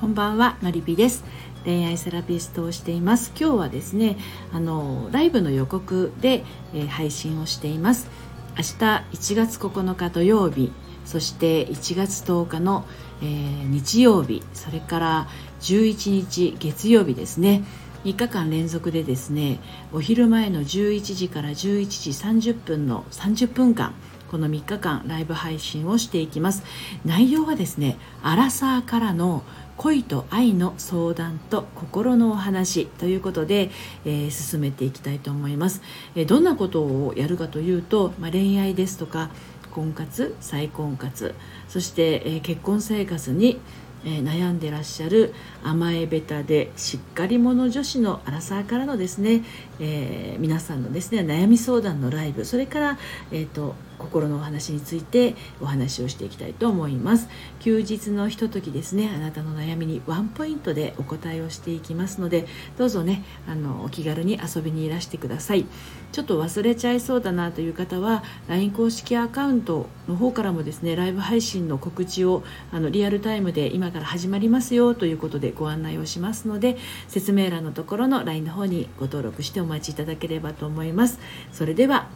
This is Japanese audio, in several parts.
こんばんはのりぴです。恋愛セラピストをしています。今日はですねあのライブの予告で、えー、配信をしています。明日1月9日土曜日そして1月10日の、えー、日曜日それから11日月曜日ですね。3日間連続でですねお昼前の11時から11時30分の30分間この3日間ライブ配信をしていきます。内容はですねアラサーからの恋と愛の相談と心のお話ということで、えー、進めていきたいと思います、えー、どんなことをやるかというと、まあ、恋愛ですとか婚活再婚活そして、えー、結婚生活にえー、悩んでらっしゃる甘えべたでしっかり者女子のアラサーからのですね、えー、皆さんのですね悩み相談のライブそれから、えーと心のお話についてお話をしていきたいと思います。休日のひとときですね。あなたの悩みにワンポイントでお答えをしていきますのでどうぞねあのお気軽に遊びにいらしてください。ちょっと忘れちゃいそうだなという方は LINE 公式アカウントの方からもですねライブ配信の告知をあのリアルタイムで今から始まりますよということでご案内をしますので説明欄のところの LINE の方にご登録してお待ちいただければと思います。それでは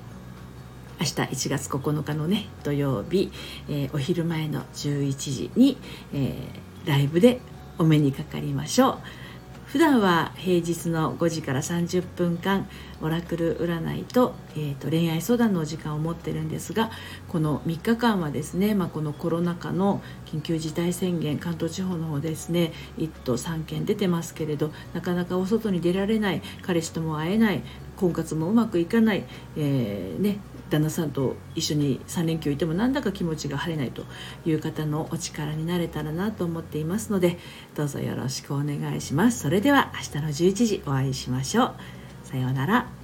明日1月9日のね土曜日、えー、お昼前の11時に、えー、ライブでお目にかかりましょう。普段は平日の5時から30分間オラクル占いと,、えーと、恋愛相談のお時間を持ってるんですがこの3日間はですね、まあ、このコロナ禍の緊急事態宣言関東地方の方ですね1都3県出てますけれどなかなかお外に出られない彼氏とも会えない婚活もうまくいかない、えー、ね、旦那さんと一緒に3連休いてもなんだか気持ちが晴れないという方のお力になれたらなと思っていますのでどうぞよろしくお願いします。それでは明日の11時お会いしましょう。さようなら。